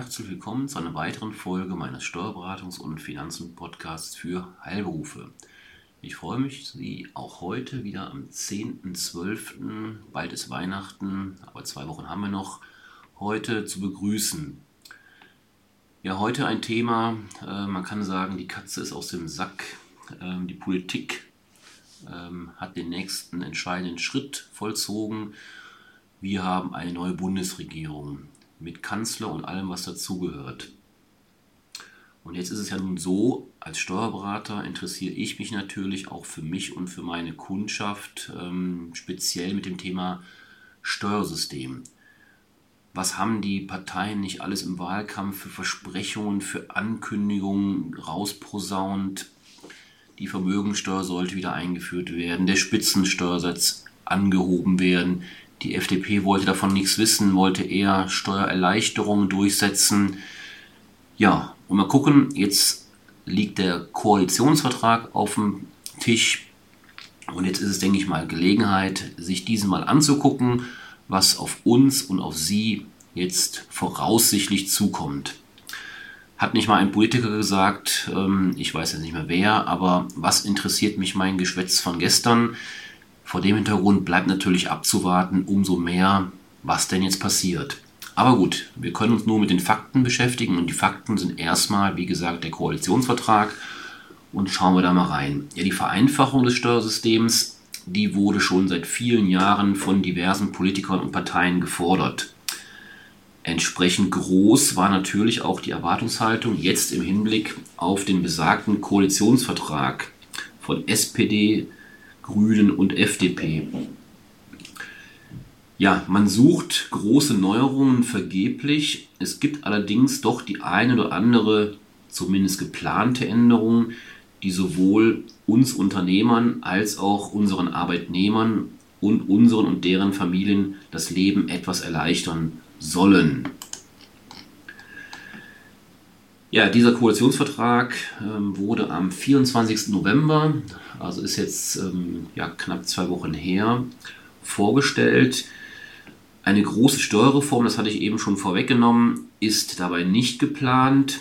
Herzlich willkommen zu einer weiteren Folge meines Steuerberatungs- und Finanzen-Podcasts für Heilberufe. Ich freue mich, Sie auch heute wieder am 10.12., bald ist Weihnachten, aber zwei Wochen haben wir noch, heute zu begrüßen. Ja, heute ein Thema, äh, man kann sagen, die Katze ist aus dem Sack. Ähm, die Politik ähm, hat den nächsten entscheidenden Schritt vollzogen. Wir haben eine neue Bundesregierung mit Kanzler und allem, was dazugehört. Und jetzt ist es ja nun so, als Steuerberater interessiere ich mich natürlich auch für mich und für meine Kundschaft ähm, speziell mit dem Thema Steuersystem. Was haben die Parteien nicht alles im Wahlkampf für Versprechungen, für Ankündigungen rausposaunt? Die Vermögensteuer sollte wieder eingeführt werden, der Spitzensteuersatz angehoben werden. Die FDP wollte davon nichts wissen, wollte eher Steuererleichterungen durchsetzen. Ja, und mal gucken, jetzt liegt der Koalitionsvertrag auf dem Tisch. Und jetzt ist es, denke ich mal, Gelegenheit, sich diesen mal anzugucken, was auf uns und auf Sie jetzt voraussichtlich zukommt. Hat nicht mal ein Politiker gesagt, ähm, ich weiß jetzt nicht mehr wer, aber was interessiert mich mein Geschwätz von gestern? Vor dem Hintergrund bleibt natürlich abzuwarten, umso mehr, was denn jetzt passiert. Aber gut, wir können uns nur mit den Fakten beschäftigen und die Fakten sind erstmal, wie gesagt, der Koalitionsvertrag und schauen wir da mal rein. Ja, die Vereinfachung des Steuersystems, die wurde schon seit vielen Jahren von diversen Politikern und Parteien gefordert. Entsprechend groß war natürlich auch die Erwartungshaltung jetzt im Hinblick auf den besagten Koalitionsvertrag von SPD, Grünen und FDP. Ja, man sucht große Neuerungen vergeblich. Es gibt allerdings doch die eine oder andere, zumindest geplante Änderung, die sowohl uns Unternehmern als auch unseren Arbeitnehmern und unseren und deren Familien das Leben etwas erleichtern sollen. Ja, dieser Koalitionsvertrag ähm, wurde am 24. November, also ist jetzt ähm, ja, knapp zwei Wochen her, vorgestellt. Eine große Steuerreform, das hatte ich eben schon vorweggenommen, ist dabei nicht geplant.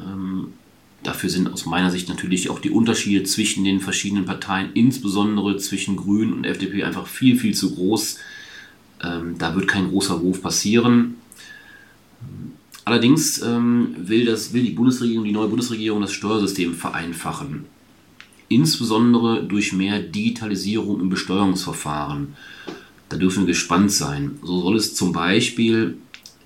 Ähm, dafür sind aus meiner Sicht natürlich auch die Unterschiede zwischen den verschiedenen Parteien, insbesondere zwischen Grünen und FDP, einfach viel, viel zu groß. Ähm, da wird kein großer Wurf passieren. Allerdings ähm, will, das, will die Bundesregierung, die neue Bundesregierung das Steuersystem vereinfachen. Insbesondere durch mehr Digitalisierung im Besteuerungsverfahren. Da dürfen wir gespannt sein. So soll es zum Beispiel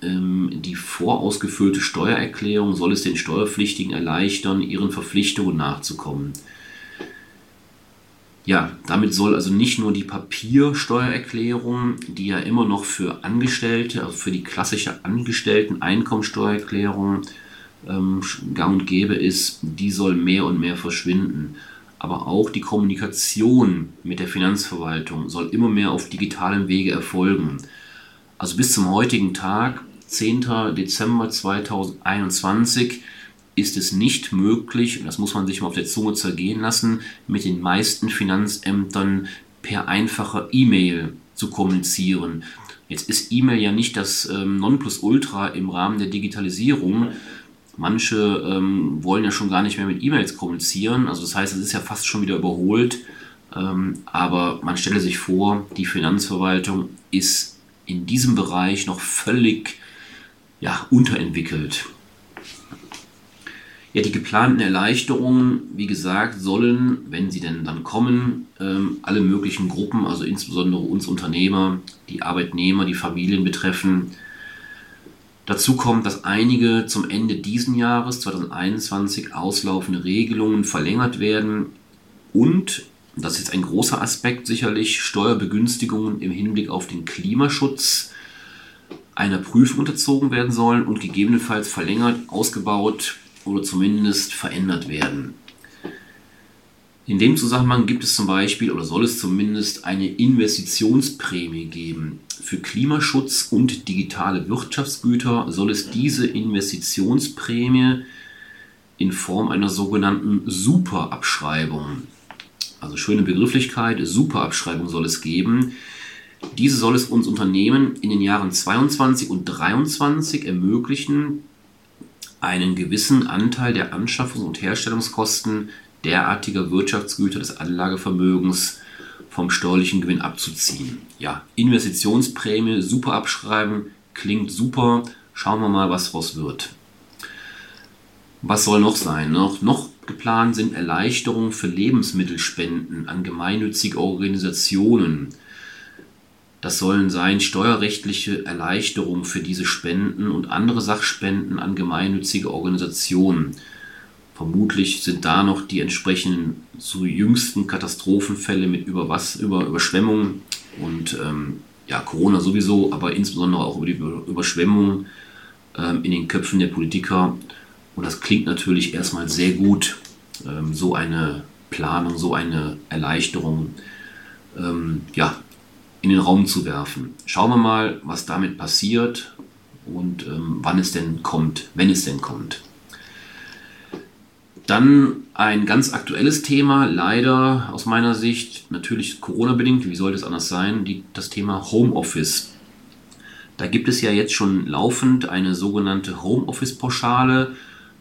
ähm, die vorausgefüllte Steuererklärung, soll es den Steuerpflichtigen erleichtern, ihren Verpflichtungen nachzukommen. Ja, damit soll also nicht nur die Papiersteuererklärung, die ja immer noch für Angestellte, also für die klassische Angestellten-Einkommensteuererklärung ähm, gang und gäbe ist, die soll mehr und mehr verschwinden. Aber auch die Kommunikation mit der Finanzverwaltung soll immer mehr auf digitalem Wege erfolgen. Also bis zum heutigen Tag, 10. Dezember 2021, ist es nicht möglich, und das muss man sich mal auf der Zunge zergehen lassen, mit den meisten Finanzämtern per einfacher E-Mail zu kommunizieren. Jetzt ist E-Mail ja nicht das ähm, Nonplusultra im Rahmen der Digitalisierung. Manche ähm, wollen ja schon gar nicht mehr mit E-Mails kommunizieren. Also das heißt, es ist ja fast schon wieder überholt. Ähm, aber man stelle sich vor, die Finanzverwaltung ist in diesem Bereich noch völlig ja, unterentwickelt. Ja, die geplanten Erleichterungen, wie gesagt, sollen, wenn sie denn dann kommen, ähm, alle möglichen Gruppen, also insbesondere uns Unternehmer, die Arbeitnehmer, die Familien betreffen. Dazu kommt, dass einige zum Ende diesen Jahres 2021 auslaufende Regelungen verlängert werden und, das ist ein großer Aspekt sicherlich, Steuerbegünstigungen im Hinblick auf den Klimaschutz einer Prüfung unterzogen werden sollen und gegebenenfalls verlängert, ausgebaut oder zumindest verändert werden. In dem Zusammenhang gibt es zum Beispiel oder soll es zumindest eine Investitionsprämie geben. Für Klimaschutz und digitale Wirtschaftsgüter soll es diese Investitionsprämie in Form einer sogenannten Superabschreibung, also schöne Begrifflichkeit, Superabschreibung soll es geben. Diese soll es uns Unternehmen in den Jahren 22 und 23 ermöglichen, einen gewissen Anteil der Anschaffungs- und Herstellungskosten derartiger Wirtschaftsgüter des Anlagevermögens vom steuerlichen Gewinn abzuziehen. Ja, Investitionsprämie super abschreiben, klingt super. Schauen wir mal, was daraus wird. Was soll noch sein? Noch, noch geplant sind Erleichterungen für Lebensmittelspenden an gemeinnützige Organisationen. Das sollen sein steuerrechtliche Erleichterungen für diese Spenden und andere Sachspenden an gemeinnützige Organisationen. Vermutlich sind da noch die entsprechenden zu jüngsten Katastrophenfälle mit Überwas über Überschwemmungen und ähm, ja, Corona sowieso, aber insbesondere auch über die Überschwemmungen ähm, in den Köpfen der Politiker. Und das klingt natürlich erstmal sehr gut, ähm, so eine Planung, so eine Erleichterung ähm, ja, in den Raum zu werfen. Schauen wir mal, was damit passiert und ähm, wann es denn kommt, wenn es denn kommt. Dann ein ganz aktuelles Thema, leider aus meiner Sicht, natürlich Corona-bedingt, wie soll das anders sein, die, das Thema Homeoffice. Da gibt es ja jetzt schon laufend eine sogenannte Homeoffice-Pauschale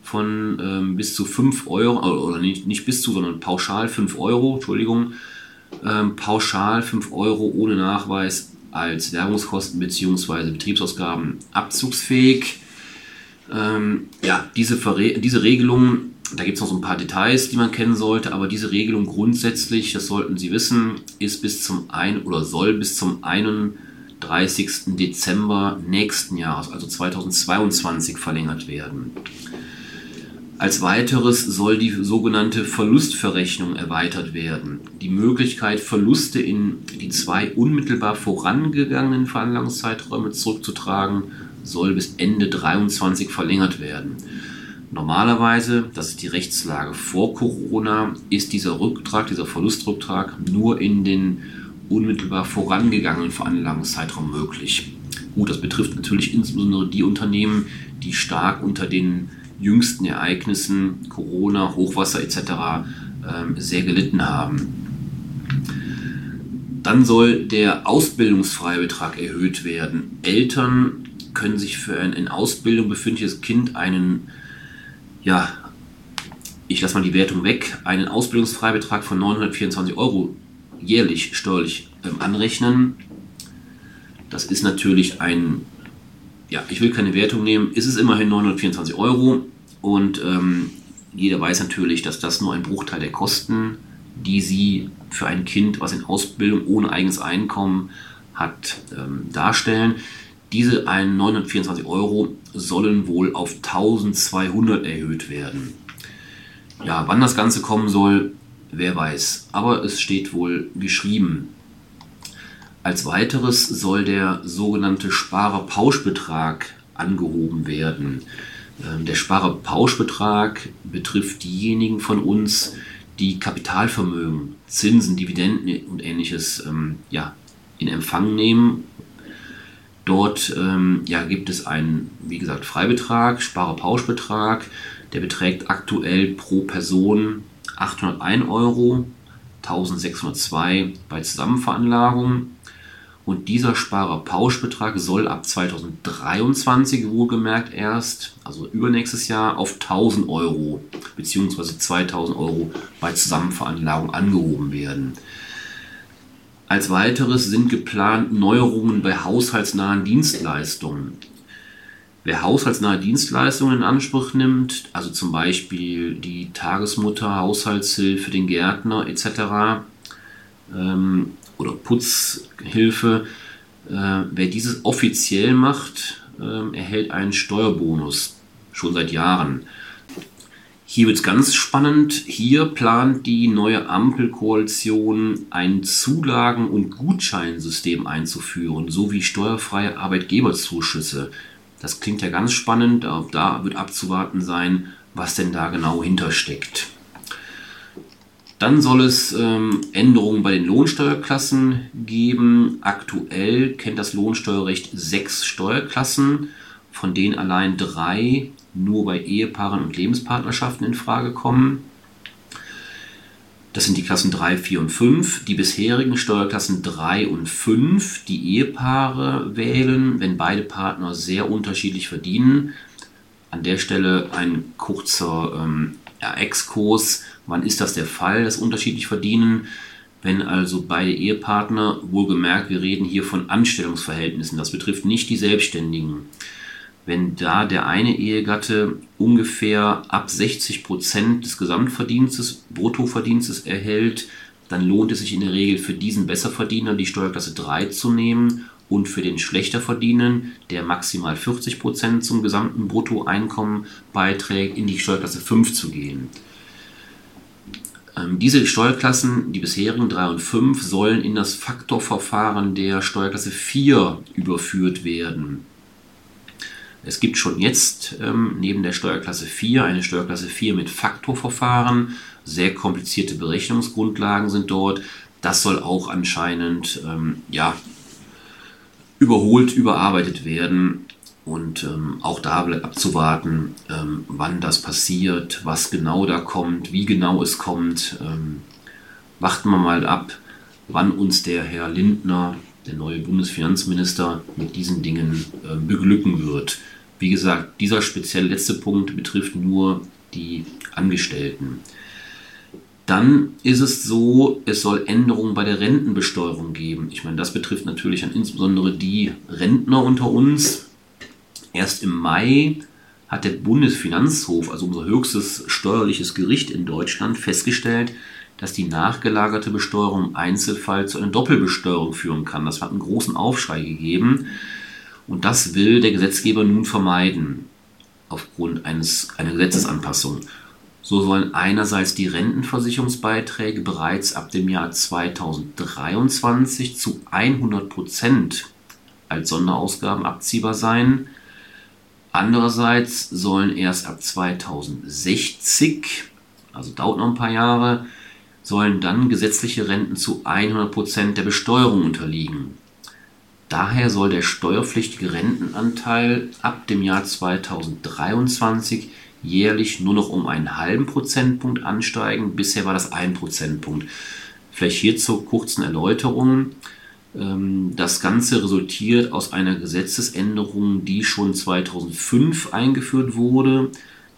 von ähm, bis zu 5 Euro, äh, oder nicht, nicht bis zu, sondern pauschal 5 Euro, Entschuldigung, ähm, pauschal 5 Euro ohne Nachweis als Werbungskosten bzw. Betriebsausgaben abzugsfähig. Ähm, ja, diese, diese Regelung da gibt es noch so ein paar Details, die man kennen sollte, aber diese Regelung grundsätzlich, das sollten Sie wissen, ist bis zum ein oder soll bis zum 31. Dezember nächsten Jahres, also 2022, verlängert werden. Als weiteres soll die sogenannte Verlustverrechnung erweitert werden. Die Möglichkeit, Verluste in die zwei unmittelbar vorangegangenen Veranlagungszeiträume zurückzutragen, soll bis Ende 2023 verlängert werden. Normalerweise, das ist die Rechtslage vor Corona, ist dieser Rücktrag, dieser Verlustrücktrag nur in den unmittelbar vorangegangenen Veranlagungszeitraum möglich. Gut, das betrifft natürlich insbesondere die Unternehmen, die stark unter den jüngsten Ereignissen, Corona, Hochwasser etc. Ähm, sehr gelitten haben. Dann soll der Ausbildungsfreibetrag erhöht werden. Eltern können sich für ein in Ausbildung befindliches Kind einen ja, ich lasse mal die Wertung weg, einen Ausbildungsfreibetrag von 924 Euro jährlich steuerlich ähm, anrechnen. Das ist natürlich ein, ja, ich will keine Wertung nehmen, ist es immerhin 924 Euro und ähm, jeder weiß natürlich, dass das nur ein Bruchteil der Kosten, die Sie für ein Kind, was in Ausbildung ohne eigenes Einkommen hat, ähm, darstellen. Diese 924 Euro sollen wohl auf 1200 erhöht werden. Ja, wann das Ganze kommen soll, wer weiß. Aber es steht wohl geschrieben. Als weiteres soll der sogenannte Sparerpauschbetrag angehoben werden. Ähm, der Sparerpauschbetrag betrifft diejenigen von uns, die Kapitalvermögen, Zinsen, Dividenden und ähnliches ähm, ja, in Empfang nehmen Dort ähm, ja, gibt es einen, wie gesagt, Freibetrag, Sparerpauschbetrag. Der beträgt aktuell pro Person 801 Euro, 1602 bei Zusammenveranlagung. Und dieser Sparerpauschbetrag soll ab 2023 wohlgemerkt erst, also übernächstes Jahr, auf 1000 Euro bzw. 2000 Euro bei Zusammenveranlagung angehoben werden. Als weiteres sind geplant Neuerungen bei haushaltsnahen Dienstleistungen. Wer haushaltsnahe Dienstleistungen in Anspruch nimmt, also zum Beispiel die Tagesmutter, Haushaltshilfe, den Gärtner etc. oder Putzhilfe, äh, wer dieses offiziell macht, äh, erhält einen Steuerbonus schon seit Jahren. Hier wird es ganz spannend. Hier plant die neue Ampelkoalition ein Zulagen- und Gutscheinsystem einzuführen, sowie steuerfreie Arbeitgeberzuschüsse. Das klingt ja ganz spannend. Da wird abzuwarten sein, was denn da genau hintersteckt. Dann soll es ähm, Änderungen bei den Lohnsteuerklassen geben. Aktuell kennt das Lohnsteuerrecht sechs Steuerklassen, von denen allein drei nur bei Ehepaaren und Lebenspartnerschaften in Frage kommen. Das sind die Klassen 3, 4 und 5. Die bisherigen Steuerklassen 3 und 5, die Ehepaare wählen, wenn beide Partner sehr unterschiedlich verdienen. An der Stelle ein kurzer ähm, Exkurs. Wann ist das der Fall, das unterschiedlich verdienen? Wenn also beide Ehepartner, wohlgemerkt, wir reden hier von Anstellungsverhältnissen, das betrifft nicht die Selbstständigen. Wenn da der eine Ehegatte ungefähr ab 60 Prozent des Gesamtverdienstes, Bruttoverdienstes erhält, dann lohnt es sich in der Regel für diesen Besserverdiener die Steuerklasse 3 zu nehmen und für den Schlechterverdienen, der maximal 40 Prozent zum gesamten Bruttoeinkommen beiträgt, in die Steuerklasse 5 zu gehen. Ähm, diese Steuerklassen, die bisherigen 3 und 5, sollen in das Faktorverfahren der Steuerklasse 4 überführt werden. Es gibt schon jetzt ähm, neben der Steuerklasse 4 eine Steuerklasse 4 mit Faktorverfahren. Sehr komplizierte Berechnungsgrundlagen sind dort. Das soll auch anscheinend ähm, ja, überholt, überarbeitet werden. Und ähm, auch da bleibt abzuwarten, ähm, wann das passiert, was genau da kommt, wie genau es kommt. Ähm, warten wir mal ab, wann uns der Herr Lindner, der neue Bundesfinanzminister, mit diesen Dingen äh, beglücken wird. Wie gesagt, dieser speziell letzte Punkt betrifft nur die Angestellten. Dann ist es so, es soll Änderungen bei der Rentenbesteuerung geben. Ich meine, das betrifft natürlich insbesondere die Rentner unter uns. Erst im Mai hat der Bundesfinanzhof, also unser höchstes steuerliches Gericht in Deutschland, festgestellt, dass die nachgelagerte Besteuerung im Einzelfall zu einer Doppelbesteuerung führen kann. Das hat einen großen Aufschrei gegeben. Und das will der Gesetzgeber nun vermeiden aufgrund eines, einer Gesetzesanpassung. So sollen einerseits die Rentenversicherungsbeiträge bereits ab dem Jahr 2023 zu 100 Prozent als Sonderausgaben abziehbar sein. Andererseits sollen erst ab 2060, also dauert noch ein paar Jahre, sollen dann gesetzliche Renten zu 100 Prozent der Besteuerung unterliegen. Daher soll der steuerpflichtige Rentenanteil ab dem Jahr 2023 jährlich nur noch um einen halben Prozentpunkt ansteigen. Bisher war das ein Prozentpunkt. Vielleicht hier zur kurzen Erläuterung. Ähm, das Ganze resultiert aus einer Gesetzesänderung, die schon 2005 eingeführt wurde.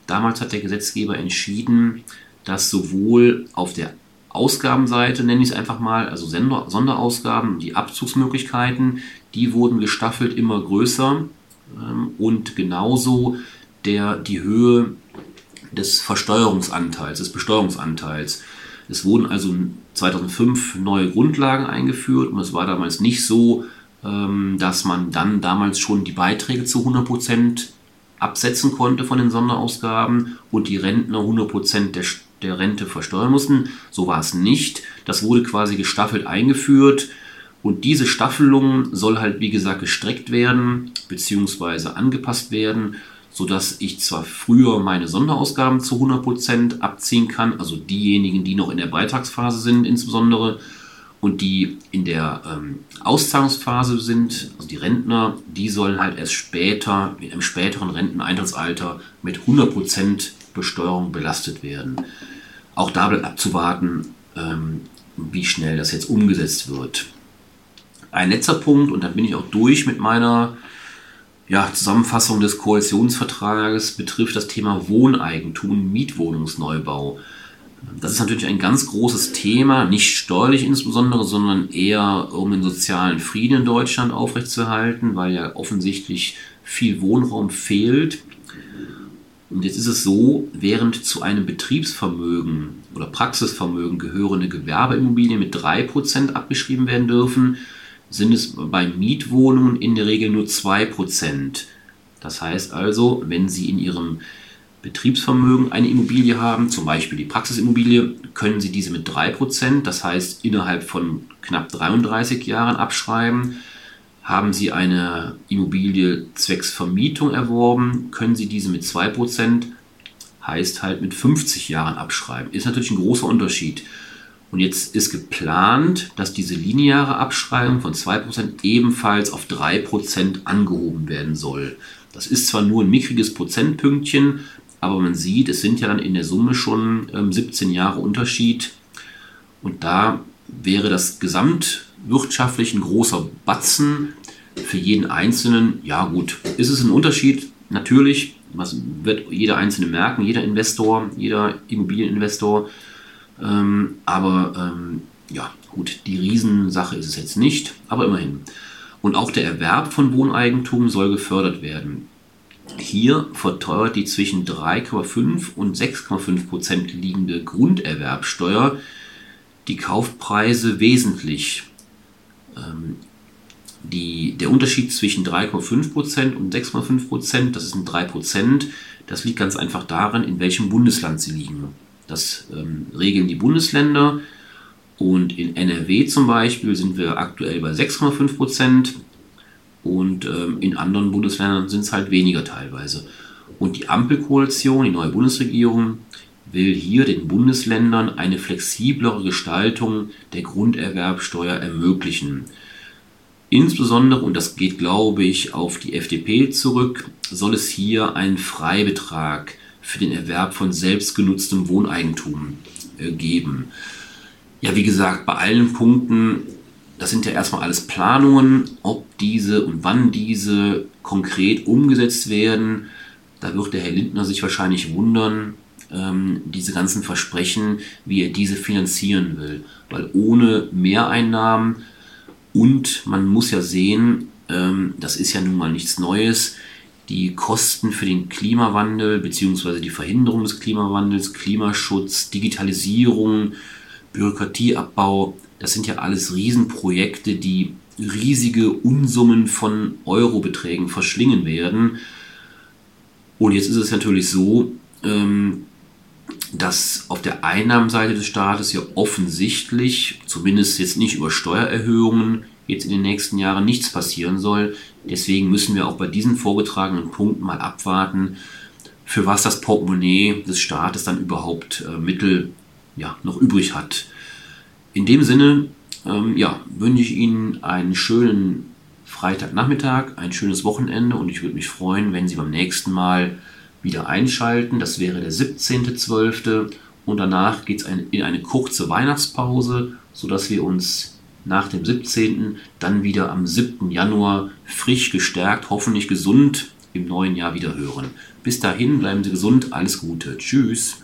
Damals hat der Gesetzgeber entschieden, dass sowohl auf der Ausgabenseite, nenne ich es einfach mal, also Sonderausgaben, die Abzugsmöglichkeiten, die wurden gestaffelt immer größer ähm, und genauso der, die Höhe des Versteuerungsanteils, des Besteuerungsanteils. Es wurden also 2005 neue Grundlagen eingeführt und es war damals nicht so, ähm, dass man dann damals schon die Beiträge zu 100% absetzen konnte von den Sonderausgaben und die Rentner 100% der der Rente versteuern mussten. So war es nicht. Das wurde quasi gestaffelt eingeführt. Und diese Staffelung soll halt, wie gesagt, gestreckt werden bzw. angepasst werden, sodass ich zwar früher meine Sonderausgaben zu 100% abziehen kann, also diejenigen, die noch in der Beitragsphase sind insbesondere, und die in der ähm, Auszahlungsphase sind, also die Rentner, die sollen halt erst später, im späteren Renteneintrittsalter mit 100% Besteuerung belastet werden. Auch da bleibt abzuwarten, ähm, wie schnell das jetzt umgesetzt wird. Ein letzter Punkt, und dann bin ich auch durch mit meiner ja, Zusammenfassung des Koalitionsvertrages, betrifft das Thema Wohneigentum, Mietwohnungsneubau. Das ist natürlich ein ganz großes Thema, nicht steuerlich insbesondere, sondern eher um den sozialen Frieden in Deutschland aufrechtzuerhalten, weil ja offensichtlich viel Wohnraum fehlt. Und jetzt ist es so, während zu einem Betriebsvermögen oder Praxisvermögen gehörende Gewerbeimmobilien mit 3% abgeschrieben werden dürfen, sind es bei Mietwohnungen in der Regel nur 2%. Das heißt also, wenn Sie in Ihrem Betriebsvermögen eine Immobilie haben, zum Beispiel die Praxisimmobilie, können Sie diese mit 3%, das heißt innerhalb von knapp 33 Jahren abschreiben. Haben Sie eine Immobilie zwecks Vermietung erworben, können Sie diese mit 2%, heißt halt mit 50 Jahren abschreiben. Ist natürlich ein großer Unterschied. Und jetzt ist geplant, dass diese lineare Abschreibung von 2% ebenfalls auf 3% angehoben werden soll. Das ist zwar nur ein mickriges Prozentpünktchen, aber man sieht, es sind ja dann in der Summe schon ähm, 17 Jahre Unterschied. Und da wäre das gesamtwirtschaftlich ein großer Batzen für jeden Einzelnen. Ja gut, ist es ein Unterschied? Natürlich, was wird jeder Einzelne merken, jeder Investor, jeder Immobilieninvestor. Ähm, aber ähm, ja, gut, die Riesensache ist es jetzt nicht, aber immerhin. Und auch der Erwerb von Wohneigentum soll gefördert werden. Hier verteuert die zwischen 3,5 und 6,5 Prozent liegende Grunderwerbsteuer die Kaufpreise wesentlich. Ähm, die, der Unterschied zwischen 3,5 Prozent und 6,5%, Prozent, das sind 3%, Prozent, das liegt ganz einfach daran, in welchem Bundesland sie liegen. Das ähm, regeln die Bundesländer und in NRW zum Beispiel sind wir aktuell bei 6,5 Prozent und ähm, in anderen Bundesländern sind es halt weniger teilweise. Und die Ampelkoalition, die neue Bundesregierung, will hier den Bundesländern eine flexiblere Gestaltung der Grunderwerbsteuer ermöglichen. Insbesondere, und das geht, glaube ich, auf die FDP zurück, soll es hier einen Freibetrag für den Erwerb von selbstgenutztem Wohneigentum äh, geben. Ja, wie gesagt, bei allen Punkten, das sind ja erstmal alles Planungen, ob diese und wann diese konkret umgesetzt werden. Da wird der Herr Lindner sich wahrscheinlich wundern, ähm, diese ganzen Versprechen, wie er diese finanzieren will. Weil ohne Mehreinnahmen und man muss ja sehen, ähm, das ist ja nun mal nichts Neues, die Kosten für den Klimawandel bzw. die Verhinderung des Klimawandels, Klimaschutz, Digitalisierung, Bürokratieabbau, das sind ja alles Riesenprojekte, die riesige Unsummen von Eurobeträgen verschlingen werden. Und jetzt ist es natürlich so, ähm, dass auf der Einnahmenseite des Staates ja offensichtlich, zumindest jetzt nicht über Steuererhöhungen, jetzt in den nächsten Jahren nichts passieren soll. Deswegen müssen wir auch bei diesen vorgetragenen Punkten mal abwarten, für was das Portemonnaie des Staates dann überhaupt äh, Mittel ja, noch übrig hat. In dem Sinne ähm, ja, wünsche ich Ihnen einen schönen Freitagnachmittag, ein schönes Wochenende und ich würde mich freuen, wenn Sie beim nächsten Mal wieder einschalten. Das wäre der 17.12. Und danach geht es in eine kurze Weihnachtspause, sodass wir uns nach dem 17. dann wieder am 7. Januar frisch gestärkt, hoffentlich gesund im neuen Jahr wieder hören. Bis dahin bleiben Sie gesund, alles Gute. Tschüss.